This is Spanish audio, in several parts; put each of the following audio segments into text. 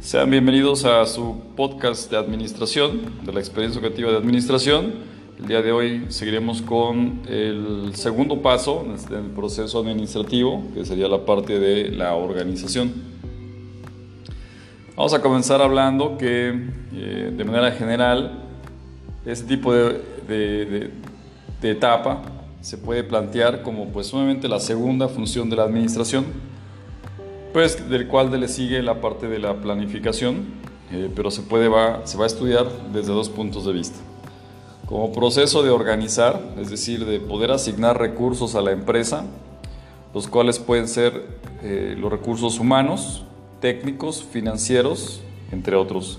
Sean bienvenidos a su podcast de administración, de la experiencia educativa de administración. El día de hoy seguiremos con el segundo paso en el proceso administrativo, que sería la parte de la organización. Vamos a comenzar hablando que, eh, de manera general, este tipo de, de, etapa se puede plantear como pues sumamente la segunda función de la administración pues del cual le sigue la parte de la planificación, eh, pero se, puede, va, se va a estudiar desde dos puntos de vista. Como proceso de organizar, es decir, de poder asignar recursos a la empresa, los cuales pueden ser eh, los recursos humanos, técnicos, financieros, entre otros.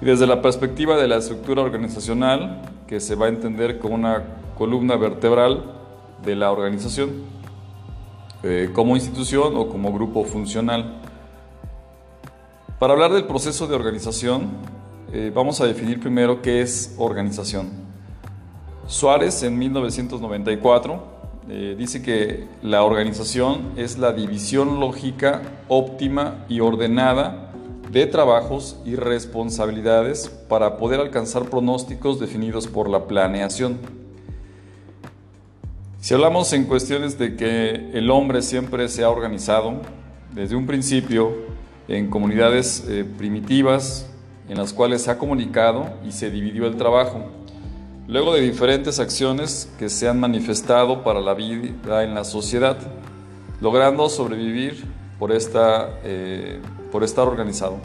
Y desde la perspectiva de la estructura organizacional, que se va a entender como una columna vertebral de la organización, eh, como institución o como grupo funcional. Para hablar del proceso de organización, eh, vamos a definir primero qué es organización. Suárez en 1994 eh, dice que la organización es la división lógica, óptima y ordenada de trabajos y responsabilidades para poder alcanzar pronósticos definidos por la planeación. Si hablamos en cuestiones de que el hombre siempre se ha organizado desde un principio en comunidades eh, primitivas en las cuales se ha comunicado y se dividió el trabajo, luego de diferentes acciones que se han manifestado para la vida en la sociedad, logrando sobrevivir por, esta, eh, por estar organizado.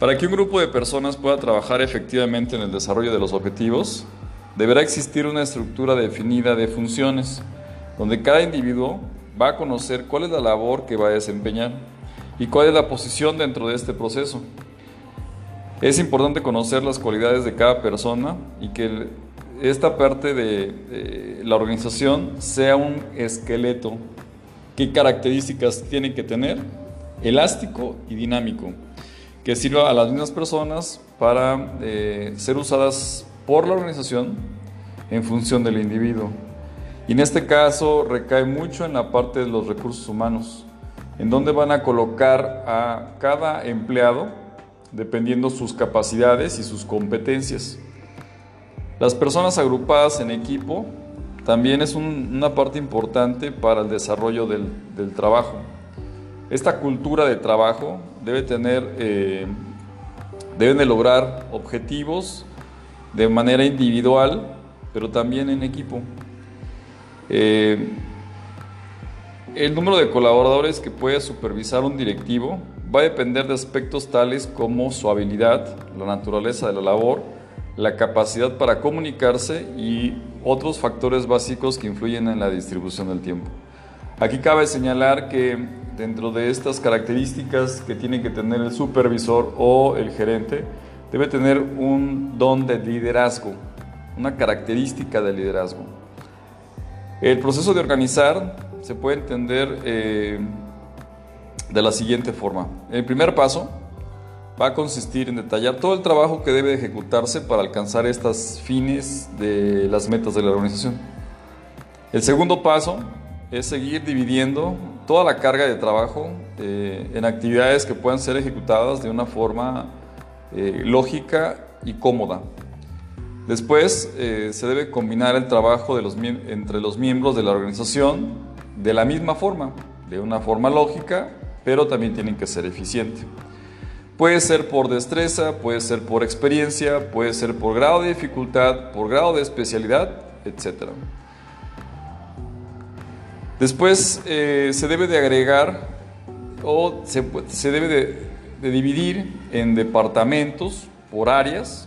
Para que un grupo de personas pueda trabajar efectivamente en el desarrollo de los objetivos, deberá existir una estructura definida de funciones, donde cada individuo va a conocer cuál es la labor que va a desempeñar y cuál es la posición dentro de este proceso. Es importante conocer las cualidades de cada persona y que esta parte de, la organización sea un esqueleto. ¿Qué características tiene que tener? Elástico y dinámico, que sirva a las mismas personas para eh, ser usadas por la organización en función del individuo. Y en este caso recae mucho en la parte de los recursos humanos, en donde van a colocar a cada empleado dependiendo sus capacidades y sus competencias. Las personas agrupadas en equipo también es una parte importante para el desarrollo del, trabajo. Esta cultura de trabajo debe tener, eh, deben de lograr objetivos de manera individual, pero también en equipo. Eh, el número de colaboradores que puede supervisar un directivo va a depender de aspectos tales como su habilidad, la naturaleza de la labor, la capacidad para comunicarse y otros factores básicos que influyen en la distribución del tiempo. Aquí cabe señalar que dentro de estas características que tiene que tener el supervisor o el gerente, debe tener un don de liderazgo, una característica de liderazgo. El proceso de organizar se puede entender eh, de la siguiente forma. El primer paso va a consistir en detallar todo el trabajo que debe ejecutarse para alcanzar estas fines de las metas de la organización. El segundo paso es seguir dividiendo toda la carga de trabajo eh, en actividades que puedan ser ejecutadas de una forma eh, lógica y cómoda. Después eh, se debe combinar el trabajo de los, entre los miembros de la organización de la misma forma, de una forma lógica, pero también tienen que ser eficientes. Puede ser por destreza, puede ser por experiencia, puede ser por grado de dificultad, por grado de especialidad, etc. Después eh, se debe de agregar o se, se debe de de dividir en departamentos por áreas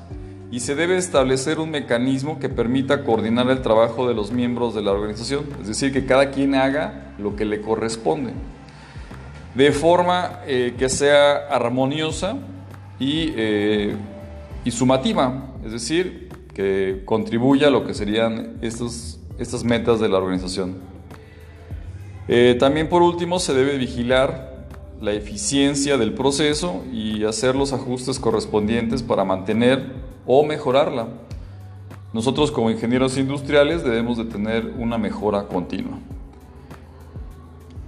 y se debe establecer un mecanismo que permita coordinar el trabajo de los miembros de la organización, es decir, que cada quien haga lo que le corresponde, de forma eh, que sea armoniosa y, eh, y, sumativa, es decir, que contribuya a lo que serían estos, estas metas de la organización. Eh, también por último se debe vigilar la eficiencia del proceso y hacer los ajustes correspondientes para mantener o mejorarla. Nosotros como ingenieros industriales debemos de tener una mejora continua.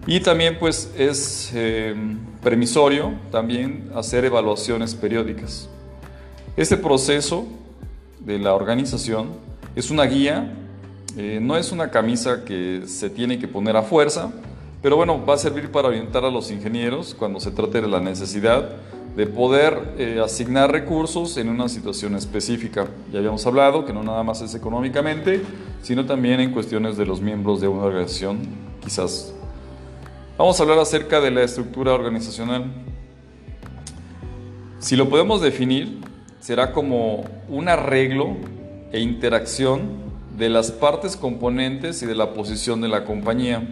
Y también pues es eh, permisorio también hacer evaluaciones periódicas. Este proceso de la organización es una guía, eh, no es una camisa que se tiene que poner a fuerza, pero bueno, va a servir para orientar a los ingenieros cuando se trate de la necesidad de poder eh, asignar recursos en una situación específica. Ya habíamos hablado que no nada más es económicamente, sino también en cuestiones de los miembros de una organización quizás Vamos a hablar acerca de la estructura organizacional. Si lo podemos definir, será como un arreglo e interacción de las partes componentes y de la posición de la compañía.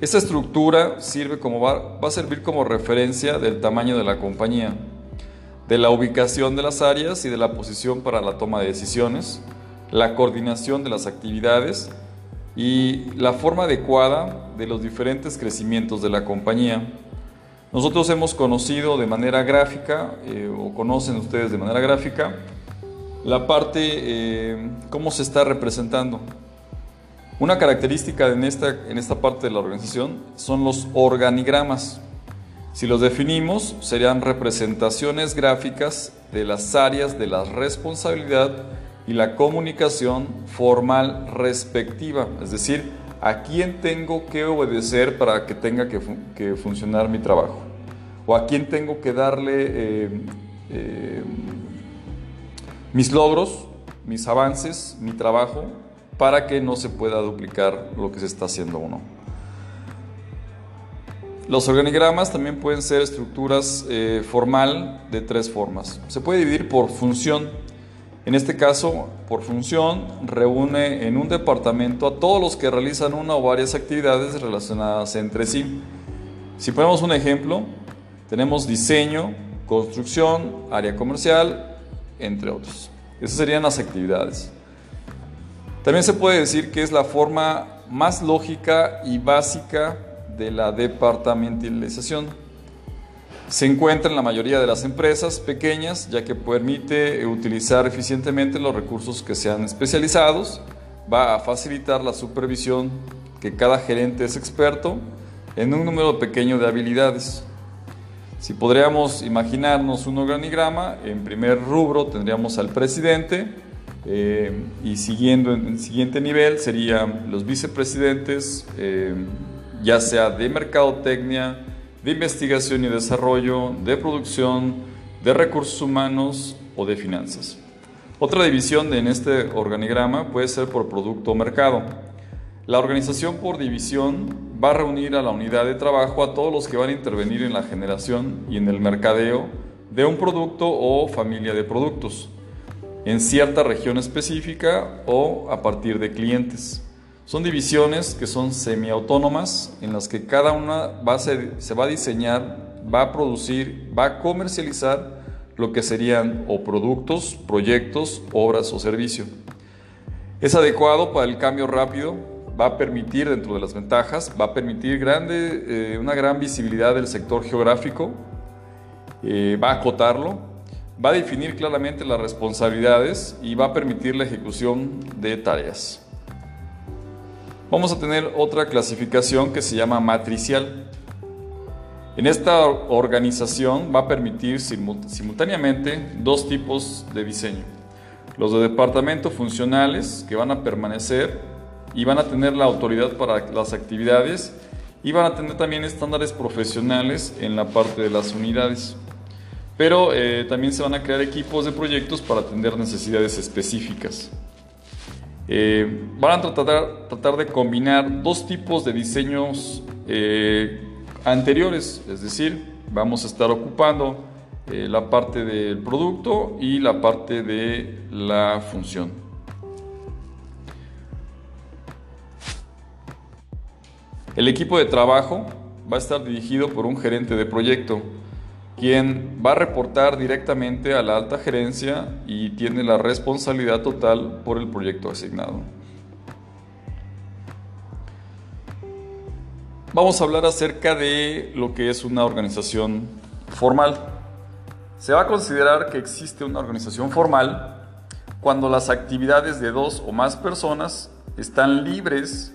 Esta estructura sirve como va, va a servir como referencia del tamaño de la compañía, de la ubicación de las áreas y de la posición para la toma de decisiones, la coordinación de las actividades y la forma adecuada de los diferentes crecimientos de la compañía. Nosotros hemos conocido de manera gráfica, eh, o conocen ustedes de manera gráfica, la parte, eh, cómo se está representando. Una característica en esta, en esta parte de la organización son los organigramas. Si los definimos, serían representaciones gráficas de las áreas de la responsabilidad y la comunicación formal respectiva, es decir, a quién tengo que obedecer para que tenga que, funcionar mi trabajo, o a quién tengo que darle eh, eh, mis logros, mis avances, mi trabajo, para que no se pueda duplicar lo que se está haciendo uno. Los organigramas también pueden ser estructuras eh, formal de tres formas. Se puede dividir por función, en este caso, por función, reúne en un departamento a todos los que realizan una o varias actividades relacionadas entre sí. Si ponemos un ejemplo, tenemos diseño, construcción, área comercial, entre otros. Esas serían las actividades. También se puede decir que es la forma más lógica y básica de la departamentalización se encuentra en la mayoría de las empresas pequeñas, ya que permite utilizar eficientemente los recursos que sean especializados, va a facilitar la supervisión, que cada gerente es experto en un número pequeño de habilidades. Si podríamos imaginarnos un organigrama, en primer rubro tendríamos al presidente eh, y siguiendo en el siguiente nivel serían los vicepresidentes, eh, ya sea de mercadotecnia, de investigación y desarrollo, de producción, de recursos humanos o de finanzas. Otra división en este organigrama puede ser por producto o mercado. La organización por división va a reunir a la unidad de trabajo a todos los que van a intervenir en la generación y en el mercadeo de un producto o familia de productos en cierta región específica o a partir de clientes. Son divisiones que son semiautónomas en las que cada una va se va a diseñar, va a producir, va a comercializar lo que serían o productos, proyectos, obras o servicio. Es adecuado para el cambio rápido, va a permitir dentro de las ventajas, va a permitir grande, eh, una gran visibilidad del sector geográfico, eh, va a acotarlo, va a definir claramente las responsabilidades y va a permitir la ejecución de tareas vamos a tener otra clasificación que se llama matricial. En esta organización va a permitir simultáneamente dos tipos de diseño. Los de departamento funcionales que van a permanecer y van a tener la autoridad para las actividades y van a tener también estándares profesionales en la parte de las unidades. Pero eh, también se van a crear equipos de proyectos para atender necesidades específicas. Eh, van a tratar, de combinar dos tipos de diseños eh, anteriores, es decir, vamos a estar ocupando la parte del producto y la parte de la función. El equipo de trabajo va a estar dirigido por un gerente de proyecto quien va a reportar directamente a la alta gerencia y tiene la responsabilidad total por el proyecto asignado. Vamos a hablar acerca de lo que es una organización formal. Se va a considerar que existe una organización formal cuando las actividades de dos o más personas están libres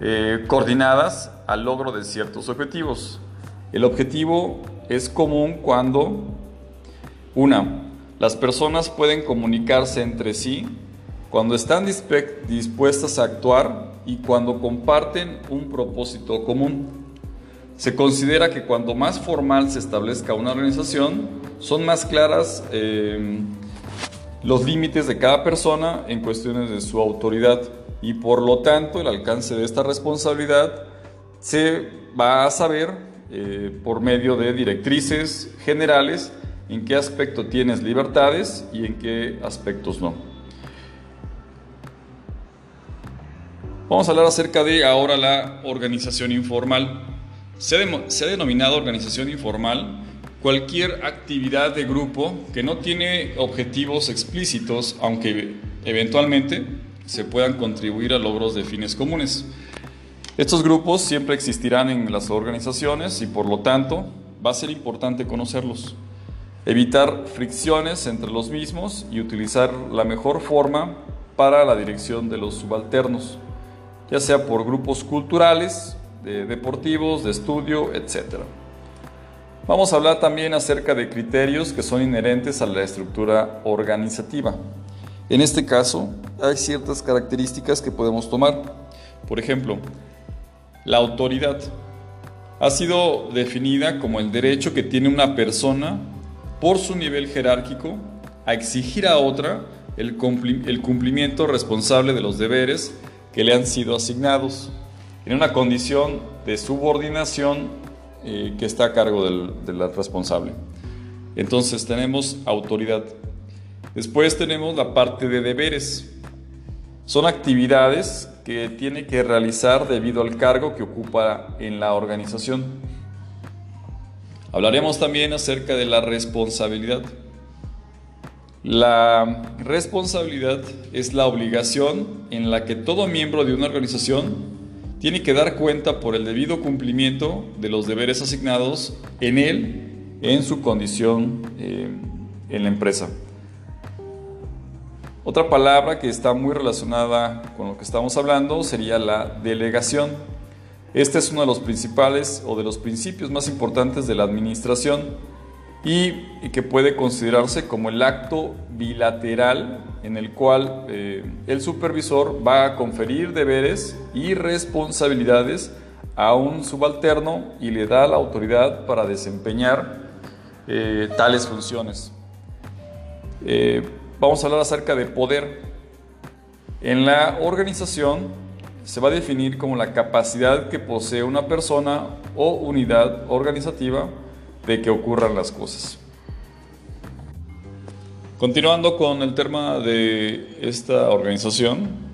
eh, coordinadas al logro de ciertos objetivos. El objetivo es común cuando, una, las personas pueden comunicarse entre sí, cuando están dispuestas a actuar y cuando comparten un propósito común. Se considera que cuando más formal se establezca una organización, son más claras eh, los límites de cada persona en cuestiones de su autoridad y por lo tanto el alcance de esta responsabilidad se va a saber eh, por medio de directrices generales en qué aspecto tienes libertades y en qué aspectos no. Vamos a hablar acerca de ahora la organización informal. Se ha, denominado organización informal cualquier actividad de grupo que no tiene objetivos explícitos, aunque eventualmente se puedan contribuir a logros de fines comunes. Estos grupos siempre existirán en las organizaciones y por lo tanto va a ser importante conocerlos, evitar fricciones entre los mismos y utilizar la mejor forma para la dirección de los subalternos, ya sea por grupos culturales, de deportivos, de estudio, etc. Vamos a hablar también acerca de criterios que son inherentes a la estructura organizativa. En este caso, hay ciertas características que podemos tomar. Por ejemplo, la autoridad ha sido definida como el derecho que tiene una persona por su nivel jerárquico a exigir a otra el, cumplimiento responsable de los deberes que le han sido asignados en una condición de subordinación eh, que está a cargo del, del responsable. Entonces tenemos autoridad. Después tenemos la parte de deberes. Son actividades que tiene que realizar debido al cargo que ocupa en la organización. Hablaremos también acerca de la responsabilidad. La responsabilidad es la obligación en la que todo miembro de una organización tiene que dar cuenta por el debido cumplimiento de los deberes asignados en él en su condición eh, en la empresa. Otra palabra que está muy relacionada con lo que estamos hablando sería la delegación. Este es uno de los principales o de los principios más importantes de la administración y, que puede considerarse como el acto bilateral en el cual eh, el supervisor va a conferir deberes y responsabilidades a un subalterno y le da la autoridad para desempeñar eh, tales funciones. Eh, vamos a hablar acerca de poder. En la organización se va a definir como la capacidad que posee una persona o unidad organizativa de que ocurran las cosas. Continuando con el tema de esta organización,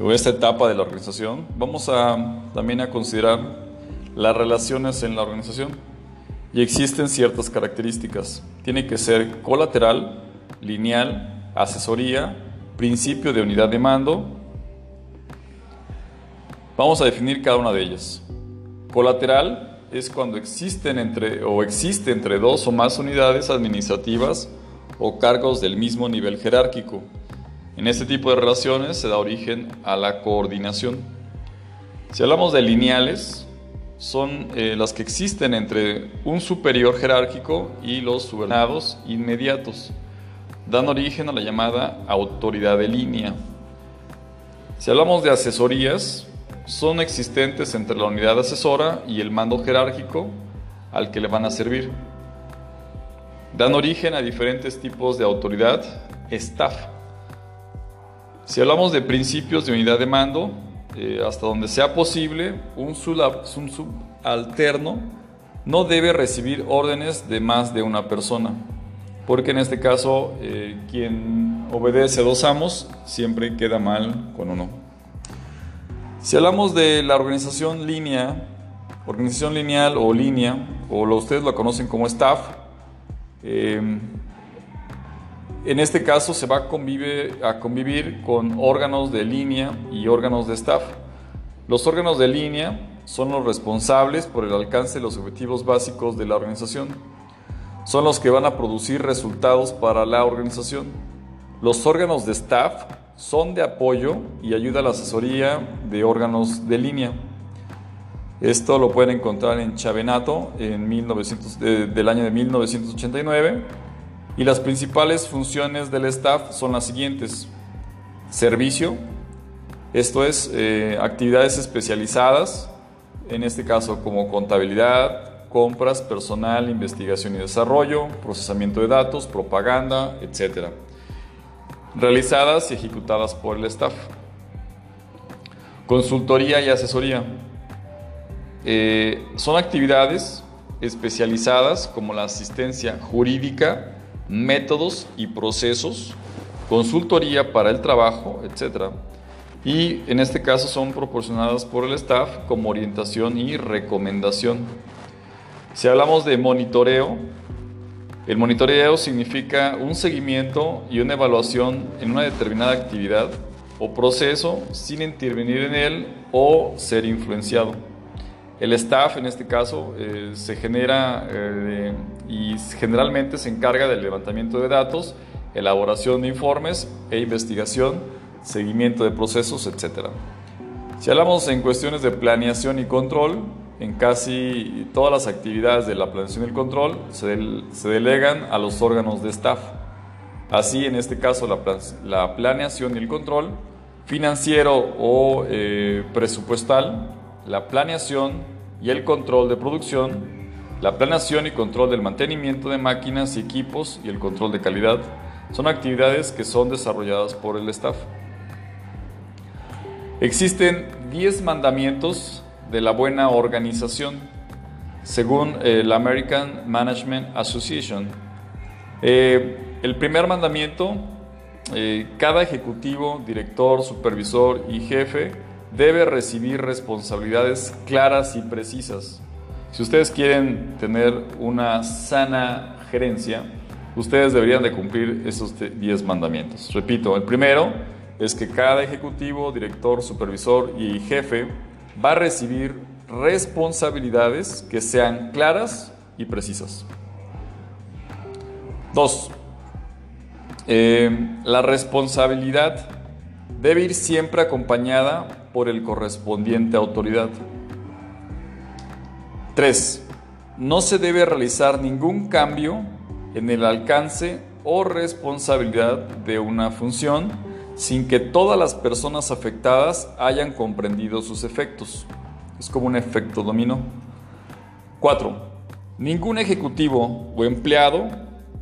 o esta etapa de la organización, vamos a también a considerar las relaciones en la organización. Y existen ciertas características. Tiene que ser colateral, lineal, asesoría, principio de unidad de mando. Vamos a definir cada una de ellas. Colateral es cuando existen entre o existe entre dos o más unidades administrativas o cargos del mismo nivel jerárquico. En este tipo de relaciones se da origen a la coordinación. Si hablamos de lineales, son eh, las que existen entre un superior jerárquico y los subordinados inmediatos. Dan origen a la llamada autoridad de línea. Si hablamos de asesorías, son existentes entre la unidad asesora y el mando jerárquico al que le van a servir. Dan origen a diferentes tipos de autoridad, staff. Si hablamos de principios de unidad de mando, eh, hasta donde sea posible, un, subalterno no debe recibir órdenes de más de una persona, porque en este caso eh, quien obedece a dos amos siempre queda mal con uno. Si hablamos de la organización línea, organización lineal o línea, o lo, ustedes lo conocen como staff, eh, en este caso se va a convivir, a convivir con órganos de línea y órganos de staff. Los órganos de línea son los responsables por el alcance de los objetivos básicos de la organización. Son los que van a producir resultados para la organización. Los órganos de staff son de apoyo y ayuda a la asesoría de órganos de línea. Esto lo pueden encontrar en Chavenato en 1900, del año de 1989 y las principales funciones del staff son las siguientes. Servicio, esto es eh, actividades especializadas, en este caso como contabilidad, compras, personal, investigación y desarrollo, procesamiento de datos, propaganda, etc. Realizadas y ejecutadas por el staff. Consultoría y asesoría. Eh, son actividades especializadas como la asistencia jurídica, métodos y procesos, consultoría para el trabajo, etc. Y en este caso son proporcionadas por el staff como orientación y recomendación. Si hablamos de monitoreo, el monitoreo significa un seguimiento y una evaluación en una determinada actividad o proceso sin intervenir en él o ser influenciado. El staff en este caso eh, se genera eh, y generalmente se encarga del levantamiento de datos, elaboración de informes e investigación, seguimiento de procesos, etc. Si hablamos en cuestiones de planeación y control, en casi todas las actividades de la planeación y el control se, delegan a los órganos de staff. Así, en este caso, la, planeación y el control financiero o eh, presupuestal, la planeación y el control de producción, la planeación y control del mantenimiento de máquinas y equipos y el control de calidad son actividades que son desarrolladas por el staff. Existen 10 mandamientos de la buena organización, según eh, la American Management Association. Eh, el primer mandamiento, eh, cada ejecutivo, director, supervisor y jefe debe recibir responsabilidades claras y precisas. Si ustedes quieren tener una sana gerencia, ustedes deberían de cumplir esos 10 mandamientos. Repito, el primero es que cada ejecutivo, director, supervisor y jefe va a recibir responsabilidades que sean claras y precisas. Dos, eh, la responsabilidad debe ir siempre acompañada por el correspondiente autoridad. 3. No se debe realizar ningún cambio en el alcance o responsabilidad de una función sin que todas las personas afectadas hayan comprendido sus efectos. Es como un efecto dominó. 4. Ningún ejecutivo o empleado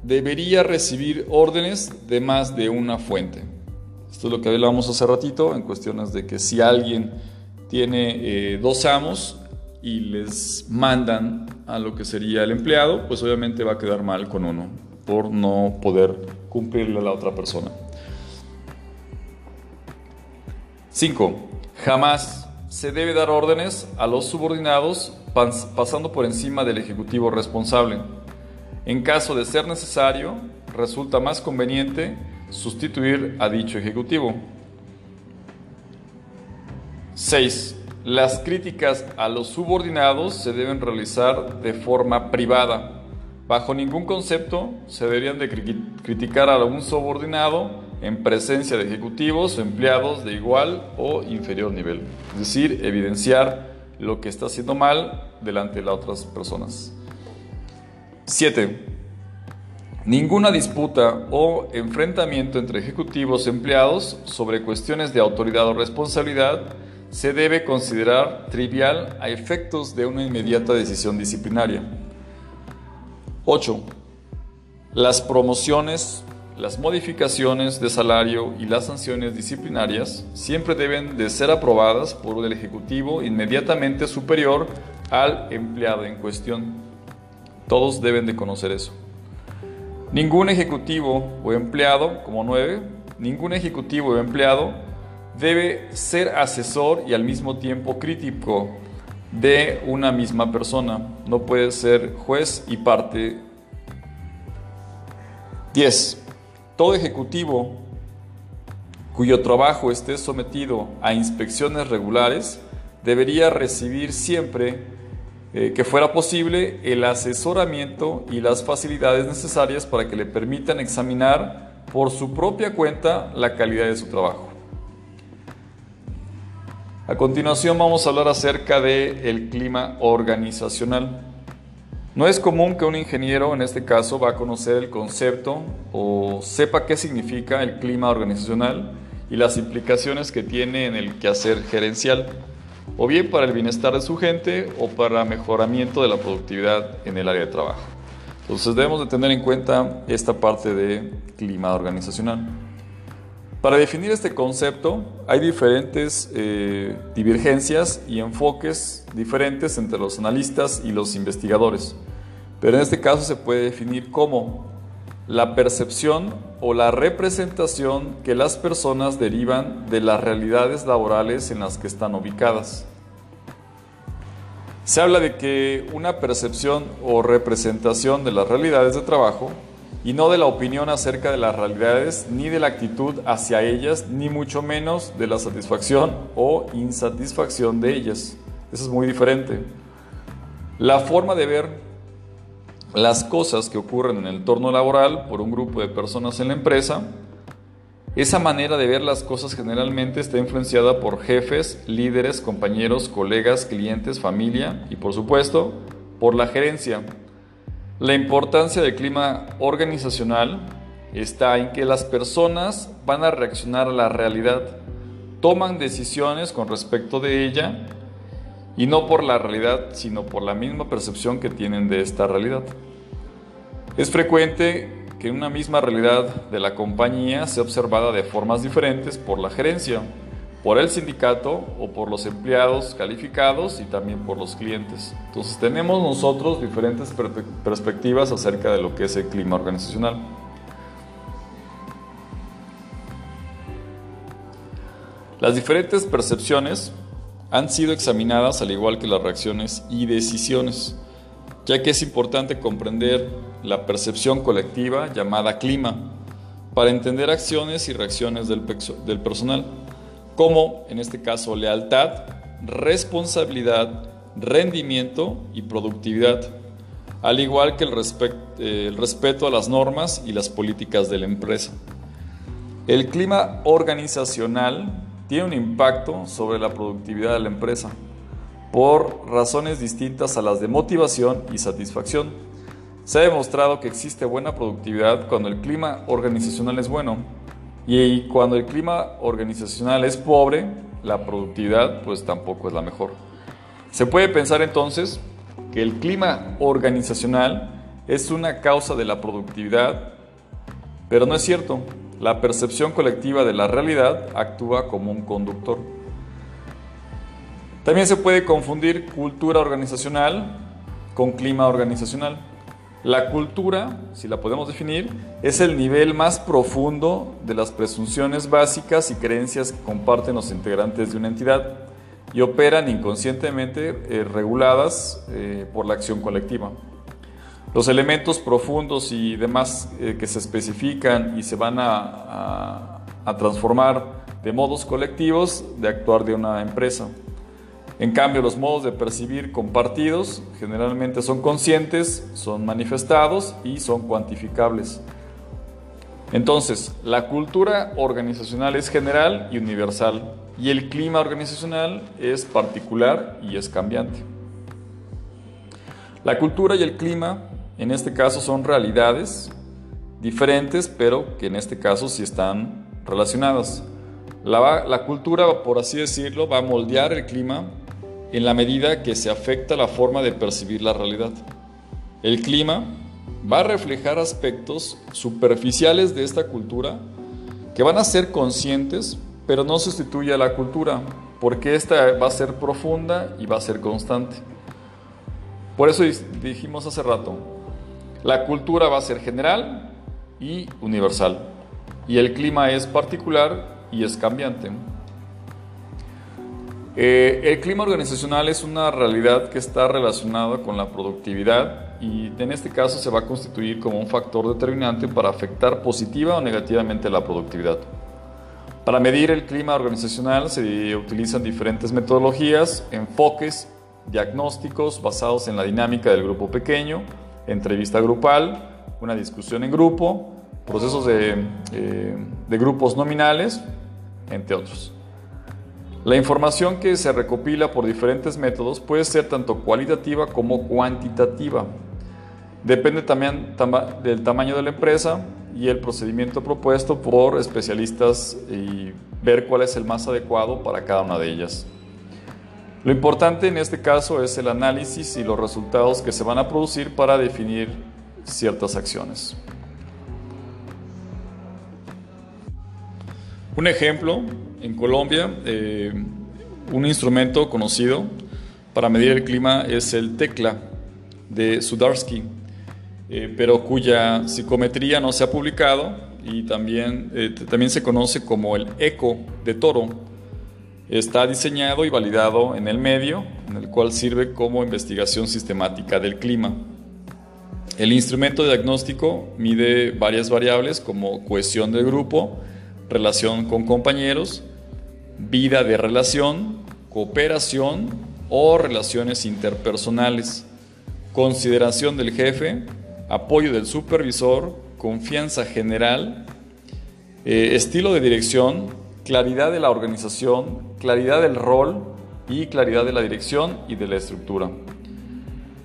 debería recibir órdenes de más de una fuente. Esto es lo que hablábamos hace ratito en cuestiones de que si alguien tiene eh, dos amos, y les mandan a lo que sería el empleado, pues obviamente va a quedar mal con uno por no poder cumplirle a la otra persona. 5. Jamás se debe dar órdenes a los subordinados pasando por encima del ejecutivo responsable. En caso de ser necesario, resulta más conveniente sustituir a dicho ejecutivo. 6. Las críticas a los subordinados se deben realizar de forma privada. Bajo ningún concepto se deberían de criticar a algún subordinado en presencia de ejecutivos o empleados de igual o inferior nivel. Es decir, evidenciar lo que está haciendo mal delante de las otras personas. 7. Ninguna disputa o enfrentamiento entre ejecutivos y empleados sobre cuestiones de autoridad o responsabilidad se debe considerar trivial a efectos de una inmediata decisión disciplinaria. 8. Las promociones, las modificaciones de salario y las sanciones disciplinarias siempre deben de ser aprobadas por el Ejecutivo inmediatamente superior al empleado en cuestión. Todos deben de conocer eso. Ningún ejecutivo o empleado, como 9, ningún ejecutivo o empleado debe ser asesor y al mismo tiempo crítico de una misma persona. No puede ser juez y parte. 10. Todo ejecutivo cuyo trabajo esté sometido a inspecciones regulares debería recibir siempre eh, que fuera posible el asesoramiento y las facilidades necesarias para que le permitan examinar por su propia cuenta la calidad de su trabajo. A continuación vamos a hablar acerca del de clima organizacional. No es común que un ingeniero, en este caso, va a conocer el concepto o sepa qué significa el clima organizacional y las implicaciones que tiene en el quehacer gerencial, o bien para el bienestar de su gente o para mejoramiento de la productividad en el área de trabajo. Entonces debemos de tener en cuenta esta parte de clima organizacional. Para definir este concepto hay diferentes eh, divergencias y enfoques diferentes entre los analistas y los investigadores, pero en este caso se puede definir como la percepción o la representación que las personas derivan de las realidades laborales en las que están ubicadas. Se habla de que una percepción o representación de las realidades de trabajo y no de la opinión acerca de las realidades, ni de la actitud hacia ellas, ni mucho menos de la satisfacción o insatisfacción de ellas. Eso es muy diferente. La forma de ver las cosas que ocurren en el entorno laboral por un grupo de personas en la empresa, esa manera de ver las cosas generalmente está influenciada por jefes, líderes, compañeros, colegas, clientes, familia y por supuesto por la gerencia. La importancia del clima organizacional está en que las personas van a reaccionar a la realidad, toman decisiones con respecto de ella y no por la realidad, sino por la misma percepción que tienen de esta realidad. Es frecuente que una misma realidad de la compañía sea observada de formas diferentes por la gerencia por el sindicato o por los empleados calificados y también por los clientes. Entonces tenemos nosotros diferentes perspectivas acerca de lo que es el clima organizacional. Las diferentes percepciones han sido examinadas al igual que las reacciones y decisiones, ya que es importante comprender la percepción colectiva llamada clima para entender acciones y reacciones del, personal como en este caso lealtad, responsabilidad, rendimiento y productividad, al igual que el, eh, el, respeto a las normas y las políticas de la empresa. El clima organizacional tiene un impacto sobre la productividad de la empresa por razones distintas a las de motivación y satisfacción. Se ha demostrado que existe buena productividad cuando el clima organizacional es bueno y cuando el clima organizacional es pobre, la productividad pues tampoco es la mejor. Se puede pensar entonces que el clima organizacional es una causa de la productividad, pero no es cierto. La percepción colectiva de la realidad actúa como un conductor. También se puede confundir cultura organizacional con clima organizacional. La cultura, si la podemos definir, es el nivel más profundo de las presunciones básicas y creencias que comparten los integrantes de una entidad y operan inconscientemente eh, reguladas eh, por la acción colectiva. Los elementos profundos y demás eh, que se especifican y se van a transformar de modos colectivos de actuar de una empresa. En cambio, los modos de percibir compartidos generalmente son conscientes, son manifestados y son cuantificables. Entonces, la cultura organizacional es general y universal y el clima organizacional es particular y es cambiante. La cultura y el clima, en este caso, son realidades diferentes, pero que en este caso sí están relacionadas. La, la cultura, por así decirlo, va a moldear el clima en la medida que se afecta la forma de percibir la realidad. El clima va a reflejar aspectos superficiales de esta cultura que van a ser conscientes, pero no sustituye a la cultura, porque esta va a ser profunda y va a ser constante. Por eso dijimos hace rato, la cultura va a ser general y universal, y el clima es particular y es cambiante. Eh, el clima organizacional es una realidad que está relacionada con la productividad y en este caso se va a constituir como un factor determinante para afectar positiva o negativamente la productividad. Para medir el clima organizacional se utilizan diferentes metodologías, enfoques, diagnósticos basados en la dinámica del grupo pequeño, entrevista grupal, una discusión en grupo, procesos de, eh, de grupos nominales, entre otros. La información que se recopila por diferentes métodos puede ser tanto cualitativa como cuantitativa. Depende también del tamaño de la empresa y el procedimiento propuesto por especialistas y ver cuál es el más adecuado para cada una de ellas. Lo importante en este caso es el análisis y los resultados que se van a producir para definir ciertas acciones. Un ejemplo, en Colombia, eh, un instrumento conocido para medir el clima es el TECLA de Sudarsky, eh, pero cuya psicometría no se ha publicado y también, eh, también se conoce como el ECO de Toro Está diseñado y validado en el medio, en el cual sirve como investigación sistemática del clima. El instrumento diagnóstico mide varias variables como cohesión del grupo, relación con compañeros, vida de relación, cooperación o relaciones interpersonales, consideración del jefe, apoyo del supervisor, confianza general, eh, estilo de dirección, claridad de la organización, claridad del rol y claridad de la dirección y de la estructura.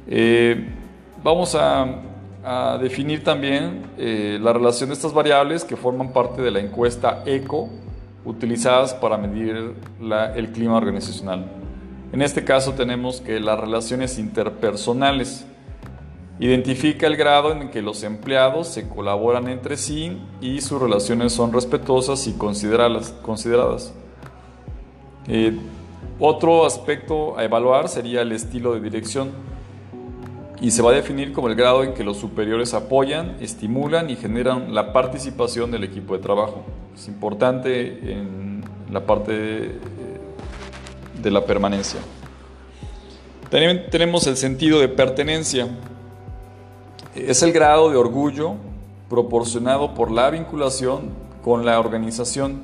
Eh, vamos a, definir también eh, la relación de estas variables que forman parte de la encuesta ECO utilizadas para medir el clima organizacional. En este caso tenemos que las relaciones interpersonales Identifica el grado en que los empleados se colaboran entre sí y sus relaciones son respetuosas y consideradas. Eh, otro aspecto a evaluar sería el estilo de dirección y se va a definir como el grado en que los superiores apoyan, estimulan y generan la participación del equipo de trabajo. Es importante en la parte de, de la permanencia. También tenemos el sentido de pertenencia es el grado de orgullo proporcionado por la vinculación con la organización.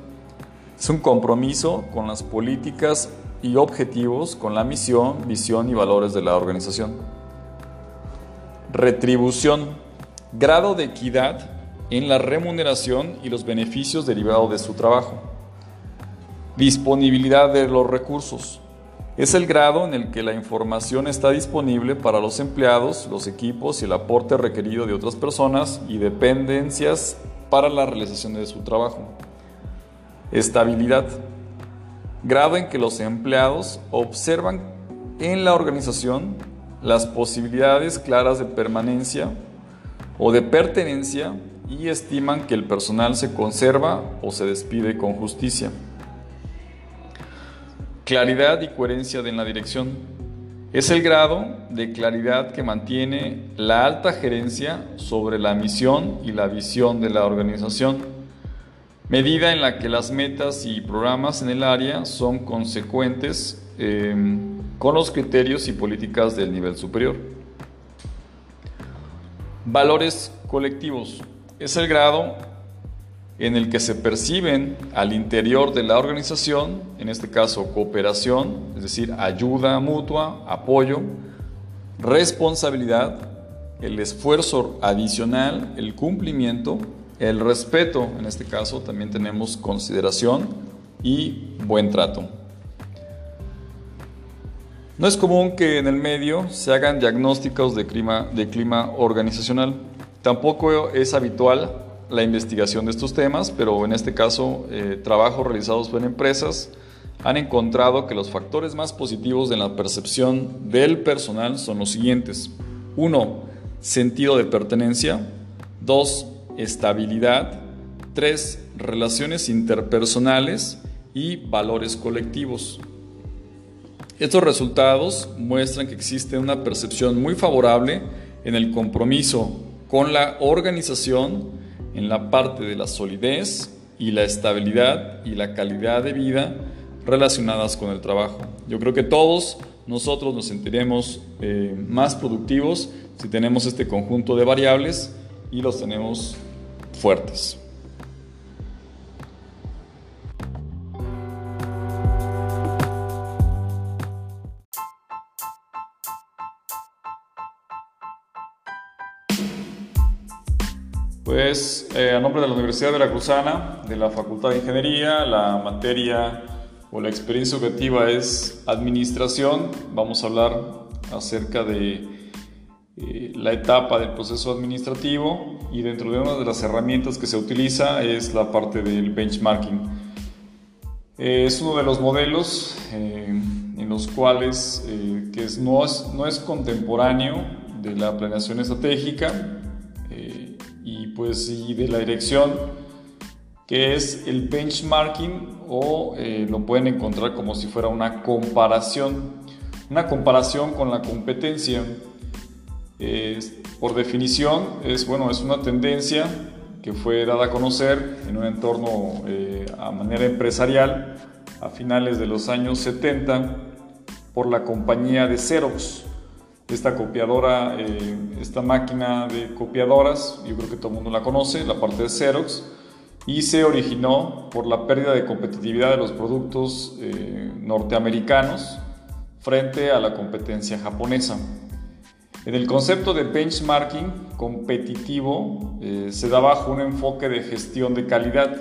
Es un compromiso con las políticas y objetivos, con la misión, visión y valores de la organización. Retribución, grado de equidad en la remuneración y los beneficios derivados de su trabajo. Disponibilidad de los recursos, es el grado en el que la información está disponible para los empleados, los equipos y el aporte requerido de otras personas y dependencias para la realización de su trabajo. Estabilidad. Grado en que los empleados observan en la organización las posibilidades claras de permanencia o de pertenencia y estiman que el personal se conserva o se despide con justicia. Claridad y coherencia en la dirección. Es el grado de claridad que mantiene la alta gerencia sobre la misión y la visión de la organización, medida en la que las metas y programas en el área son consecuentes em, con los criterios y políticas del nivel superior. Valores colectivos. Es el grado en el que se perciben al interior de la organización, en este caso cooperación, es decir, ayuda mutua, apoyo, responsabilidad, el esfuerzo adicional, el cumplimiento, el respeto, en este caso también tenemos consideración y buen trato. No es común que en el medio se hagan diagnósticos de clima, organizacional. Tampoco es habitual la investigación de estos temas, pero en este caso eh, trabajos realizados por empresas han encontrado que los factores más positivos de la percepción del personal son los siguientes. 1. Sentido de pertenencia. 2. Estabilidad. 3. Relaciones interpersonales y valores colectivos. Estos resultados muestran que existe una percepción muy favorable en el compromiso con la organización en la parte de la solidez y la estabilidad y la calidad de vida relacionadas con el trabajo. Yo creo que todos nosotros nos sentiremos eh, más productivos si tenemos este conjunto de variables y los tenemos fuertes. Pues eh, a nombre de la Universidad de la Cruzana, de la Facultad de Ingeniería, la materia o la experiencia objetiva es administración, vamos a hablar acerca de eh, la etapa del proceso administrativo y dentro de una de las herramientas que se utiliza es la parte del benchmarking. Eh, es uno de los modelos eh, en los cuales que es, no, es, no es contemporáneo de la planeación estratégica pues y de la dirección que es el benchmarking o lo pueden encontrar como si fuera una comparación, una comparación con la competencia por definición, es, bueno, es una tendencia que fue dada a conocer en un entorno eh, a manera empresarial a finales de los años 70 por la compañía de Xerox. Esta copiadora, eh, esta máquina de copiadoras, yo creo que todo el mundo la conoce, la parte de Xerox, y se originó por la pérdida de competitividad de los productos eh, norteamericanos frente a la competencia japonesa. En el concepto de benchmarking competitivo eh, se da bajo un enfoque de gestión de calidad,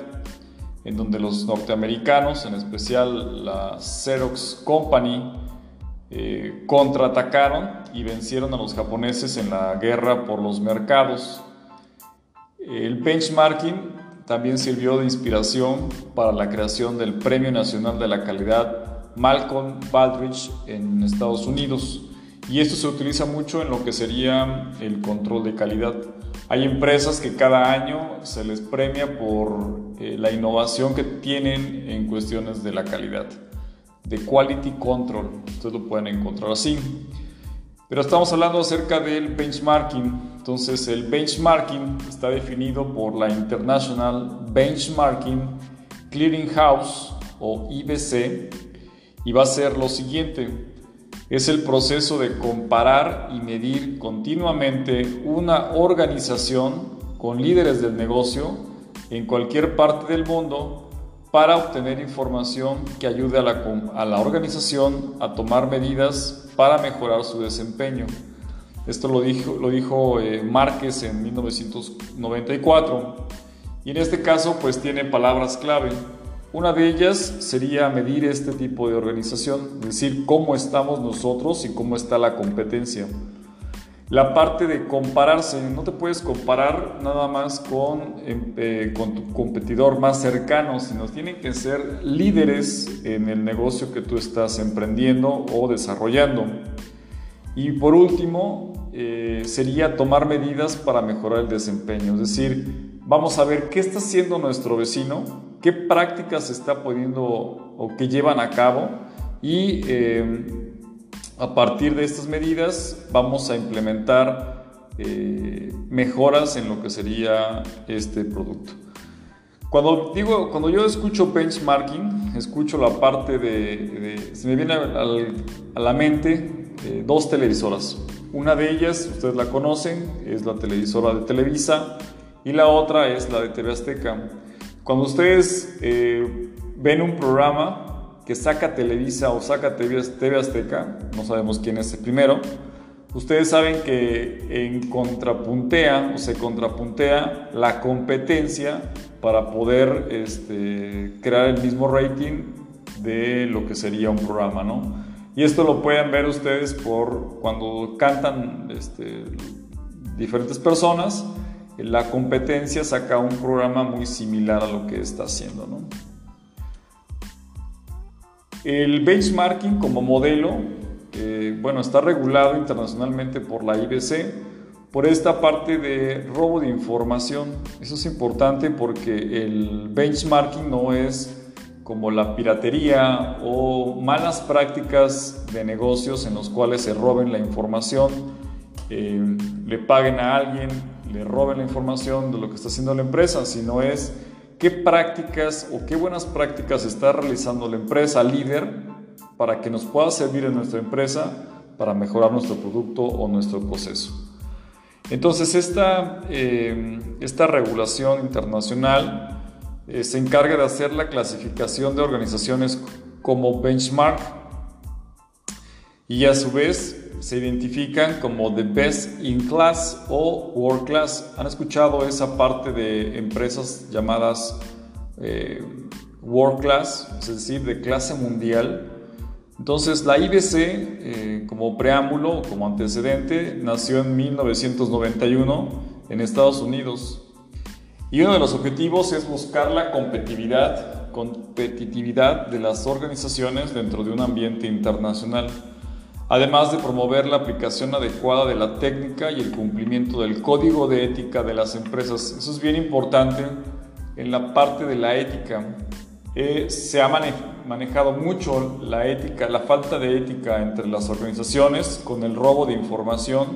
en donde los norteamericanos, en especial la Xerox Company, eh, contraatacaron y vencieron a los japoneses en la guerra por los mercados. El benchmarking también sirvió de inspiración para la creación del Premio Nacional de la Calidad Malcolm Baldrige en Estados Unidos y esto se utiliza mucho en lo que sería el control de calidad. Hay empresas que cada año se les premia por eh, la innovación que tienen en cuestiones de la calidad, de quality control. Ustedes lo pueden encontrar así. Pero estamos hablando acerca del benchmarking. Entonces el benchmarking está definido por la International Benchmarking Clearing House o IBC y va a ser lo siguiente es el proceso de comparar y medir continuamente una organización con líderes del negocio en cualquier parte del mundo para obtener información que ayude a la, organización a tomar medidas para mejorar su desempeño. Esto lo dijo, lo dijo eh, Márquez en 1994 y en este caso pues tiene palabras clave una de ellas sería medir este tipo de organización, es decir, cómo estamos nosotros y cómo está la competencia. La parte de compararse, no te puedes comparar nada más con, em, eh, con tu competidor más cercano, sino tienen que ser líderes en el negocio que tú estás emprendiendo o desarrollando. Y por último, eh, sería tomar medidas para mejorar el desempeño, es decir, vamos a ver qué está haciendo nuestro vecino qué prácticas está poniendo o que llevan a cabo y eh, a partir de estas medidas vamos a implementar eh, mejoras en lo que sería este producto. Cuando, digo, cuando yo escucho benchmarking, escucho la parte de, se me viene a la mente eh, dos televisoras. Una de ellas, ustedes la conocen, es la televisora de Televisa y la otra es la de TV Azteca. Cuando ustedes eh, ven un programa que saca Televisa o saca TV, Azteca, no sabemos quién es el primero, ustedes saben que en contrapuntea o se contrapuntea la competencia para poder este, crear el mismo rating de lo que sería un programa, ¿no? Y esto lo pueden ver ustedes por cuando cantan este, diferentes personas la competencia saca un programa muy similar a lo que está haciendo. El benchmarking como modelo, bueno, está regulado internacionalmente por la IBC por esta parte de robo de información. Eso es importante porque el benchmarking no es como la piratería o malas prácticas de negocios en los cuales se roben la información, eh, le paguen a alguien le roben la información de lo que está haciendo la empresa, sino es qué prácticas o qué buenas prácticas está realizando la empresa líder para que nos pueda servir en nuestra empresa para mejorar nuestro producto o nuestro proceso. Entonces, esta, eh, esta regulación internacional eh, se encarga de hacer la clasificación de organizaciones como benchmark y a su vez se identifican como the best in class o world class. ¿Han escuchado esa parte de empresas llamadas eh, world class, es decir, de clase mundial. Entonces la IBC, eh, como preámbulo, como antecedente, nació en 1991 en Estados Unidos. Y uno de los objetivos es buscar la competitividad, competitividad de las organizaciones dentro de un ambiente internacional además de promover la aplicación adecuada de la técnica y el cumplimiento del código de ética de las empresas. Eso es bien importante en la parte de la ética. Eh, se ha manejado mucho la ética, la falta de ética entre las organizaciones con el robo de información,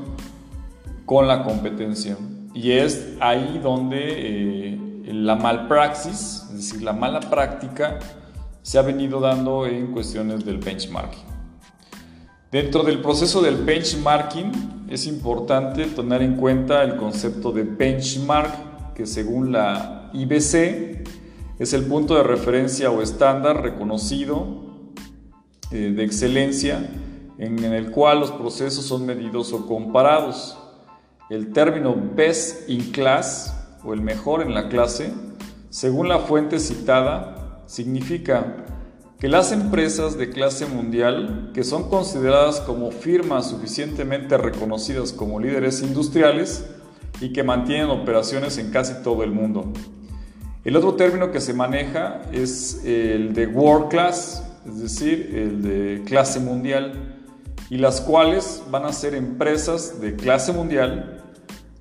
con la competencia. Y es ahí donde eh, la malpraxis, es decir, la mala práctica, se ha venido dando en cuestiones del benchmarking. Dentro del proceso del benchmarking es importante tener en cuenta el concepto de benchmark, que según la IBC es el punto de referencia o estándar reconocido eh, de excelencia en el cual los procesos son medidos o comparados. El término best in class o el mejor en la clase, según la fuente citada, significa que las empresas de clase mundial, que son consideradas como firmas suficientemente reconocidas como líderes industriales y que mantienen operaciones en casi todo el mundo. El otro término que se maneja es el de world class, es decir, el de clase mundial, y las cuales van a ser empresas de clase mundial,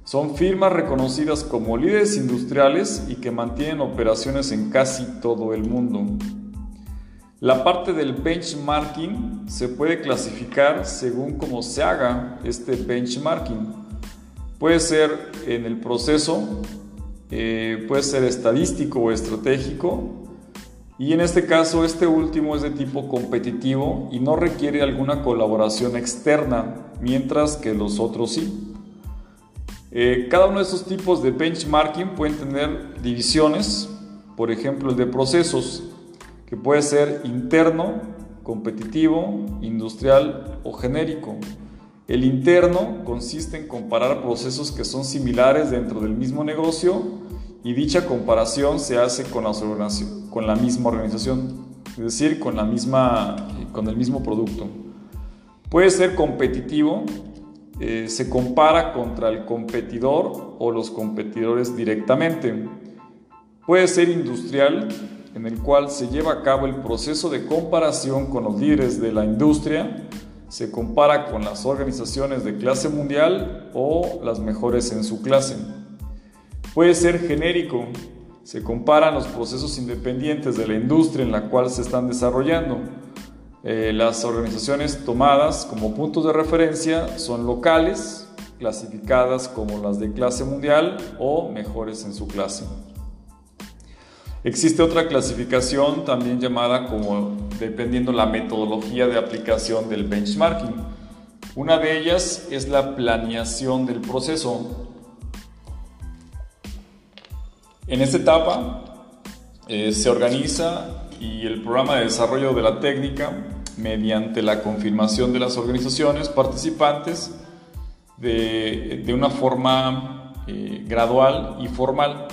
son firmas reconocidas como líderes industriales y que mantienen operaciones en casi todo el mundo. La parte del benchmarking se puede clasificar según cómo se haga este benchmarking. Puede ser en el proceso, eh, puede ser estadístico o estratégico, y en este caso este último es de tipo competitivo y no requiere alguna colaboración externa, mientras que los otros sí. Eh, cada uno de estos tipos de benchmarking pueden tener divisiones, por ejemplo el de procesos que puede ser interno, competitivo, industrial o genérico. El interno consiste en comparar procesos que son similares dentro del mismo negocio y dicha comparación se hace con la, misma organización, es decir, con, la misma, con el mismo producto. Puede ser competitivo, eh, se compara contra el competidor o los competidores directamente. Puede ser industrial, en el cual se lleva a cabo el proceso de comparación con los líderes de la industria, se compara con las organizaciones de clase mundial o las mejores en su clase. Puede ser genérico, se comparan los procesos independientes de la industria en la cual se están desarrollando. Eh, las organizaciones tomadas como puntos de referencia son locales, clasificadas como las de clase mundial o mejores en su clase. Existe otra clasificación también llamada como dependiendo la metodología de aplicación del benchmarking. Una de ellas es la planeación del proceso. En esta etapa eh, se organiza y el programa de desarrollo de la técnica mediante la confirmación de las organizaciones participantes de, una forma eh, gradual y formal.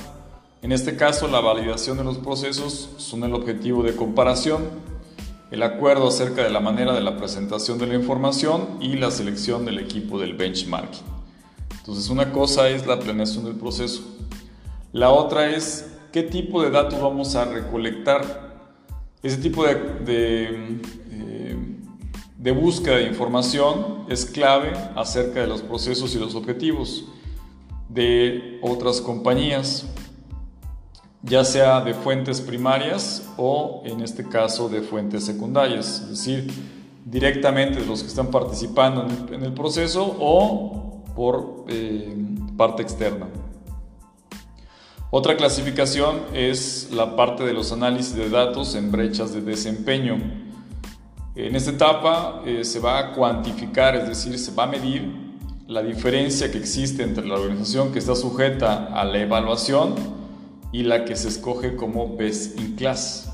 En este caso, la validación de los procesos son el objetivo de comparación, el acuerdo acerca de la manera de la presentación de la información y la selección del equipo del benchmarking. Entonces, una cosa es la planeación del proceso. La otra es qué tipo de datos vamos a recolectar. Ese tipo de, de, eh, de búsqueda de información es clave acerca de los procesos y los objetivos de otras compañías ya sea de fuentes primarias o en este caso de fuentes secundarias, es decir, directamente de los que están participando en el, proceso o por eh, parte externa. Otra clasificación es la parte de los análisis de datos en brechas de desempeño. En esta etapa eh, se va a cuantificar, es decir, se va a medir la diferencia que existe entre la organización que está sujeta a la evaluación y la que se escoge como Best in Class.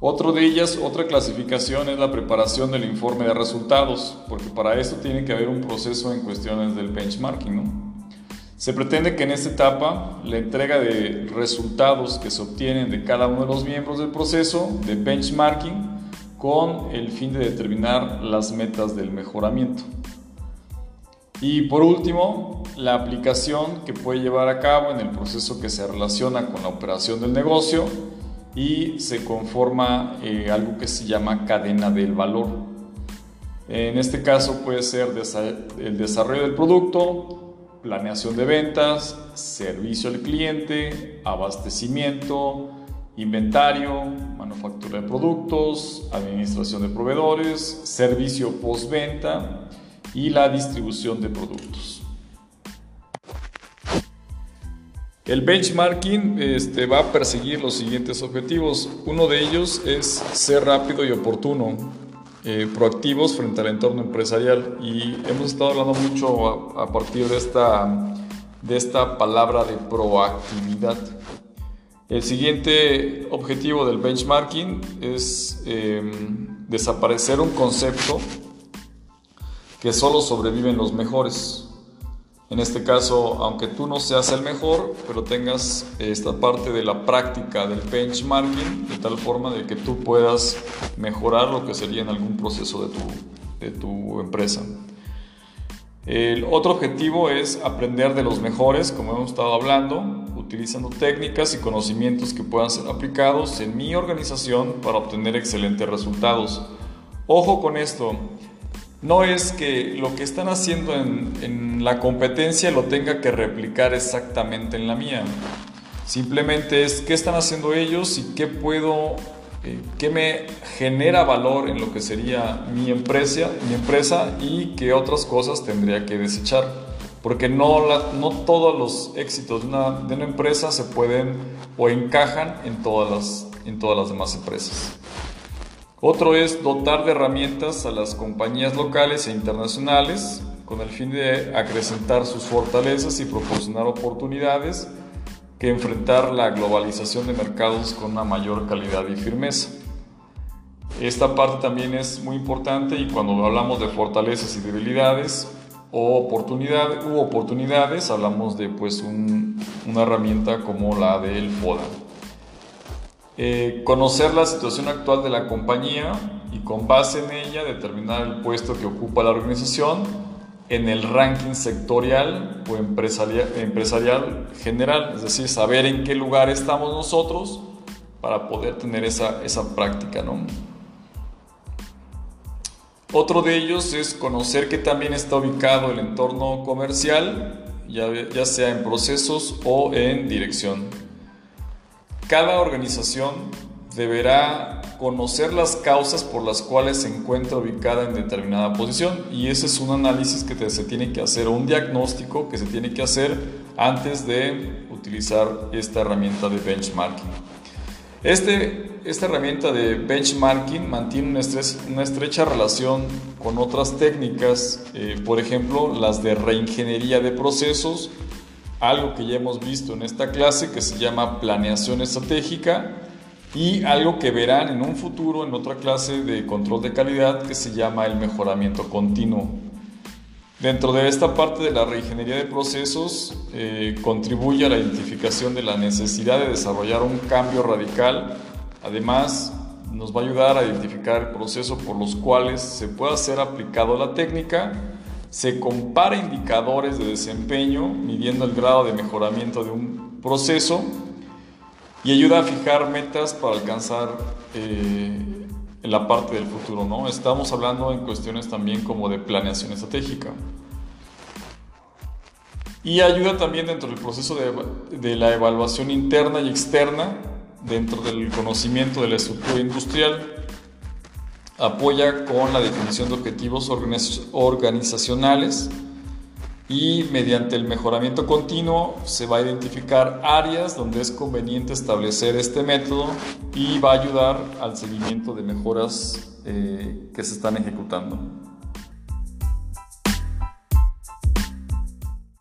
Otro de ellas, otra clasificación es la preparación del informe de resultados, porque para esto tiene que haber un proceso en cuestiones del benchmarking. Se pretende que en esta etapa la entrega de resultados que se obtienen de cada uno de los miembros del proceso de benchmarking con el fin de determinar las metas del mejoramiento. Y por último, la aplicación que puede llevar a cabo en el proceso que se relaciona con la operación del negocio y se conforma eh, algo que se llama cadena del valor. En este caso puede ser el desarrollo del producto, planeación de ventas, servicio al cliente, abastecimiento, inventario, manufactura de productos, administración de proveedores, servicio postventa y la distribución de productos. El benchmarking este, va a perseguir los siguientes objetivos. Uno de ellos es ser rápido y oportuno, eh, proactivos frente al entorno empresarial. Y hemos estado hablando mucho a, partir de esta, de esta palabra de proactividad. El siguiente objetivo del benchmarking es em, desaparecer un concepto que solo sobreviven los mejores. En este caso, aunque tú no seas el mejor, pero tengas esta parte de la práctica del benchmarking, de tal forma de que tú puedas mejorar lo que sería en algún proceso de tu, de tu empresa. El otro objetivo es aprender de los mejores, como hemos estado hablando, utilizando técnicas y conocimientos que puedan ser aplicados en mi organización para obtener excelentes resultados. Ojo con esto, no es que lo que están haciendo en, la competencia lo tenga que replicar exactamente en la mía. Simplemente es qué están haciendo ellos y qué puedo, eh, qué me genera valor en lo que sería mi empresa, mi empresa y qué otras cosas tendría que desechar. Porque no, no todos los éxitos de una, de una empresa se pueden o encajan en todas las, en todas las demás empresas. Otro es dotar de herramientas a las compañías locales e internacionales con el fin de acrecentar sus fortalezas y proporcionar oportunidades que enfrentar la globalización de mercados con una mayor calidad y firmeza. Esta parte también es muy importante y cuando hablamos de fortalezas y debilidades o oportunidades, u oportunidades hablamos de pues una herramienta como la del FODA. Eh, conocer la situación actual de la compañía y con base en ella determinar el puesto que ocupa la organización en el ranking sectorial o empresarial, general, es decir, saber en qué lugar estamos nosotros para poder tener esa, esa práctica. Otro de ellos es conocer que también está ubicado el entorno comercial, ya sea en procesos o en dirección. Cada organización deberá conocer las causas por las cuales se encuentra ubicada en determinada posición y ese es un análisis que se tiene que hacer, un diagnóstico que se tiene que hacer antes de utilizar esta herramienta de benchmarking. Este, esta herramienta de benchmarking mantiene una, estrecha relación con otras técnicas, eh, por ejemplo, las de reingeniería de procesos, algo que ya hemos visto en esta clase que se llama planeación estratégica y algo que verán en un futuro en otra clase de control de calidad que se llama el mejoramiento continuo. Dentro de esta parte de la reingeniería de procesos eh, contribuye a la identificación de la necesidad de desarrollar un cambio radical. Además, nos va a ayudar a identificar el proceso por los cuales se pueda ser aplicado la técnica se compara indicadores de desempeño midiendo el grado de mejoramiento de un proceso y ayuda a fijar metas para alcanzar eh, la parte del futuro. ¿no? Estamos hablando en cuestiones también como de planeación estratégica. Y ayuda también dentro del proceso de, de la evaluación interna y externa, dentro del conocimiento de la estructura industrial apoya con la definición de objetivos organizacionales y mediante el mejoramiento continuo se va a identificar áreas donde es conveniente establecer este método y va a ayudar al seguimiento de mejoras eh, que se están ejecutando.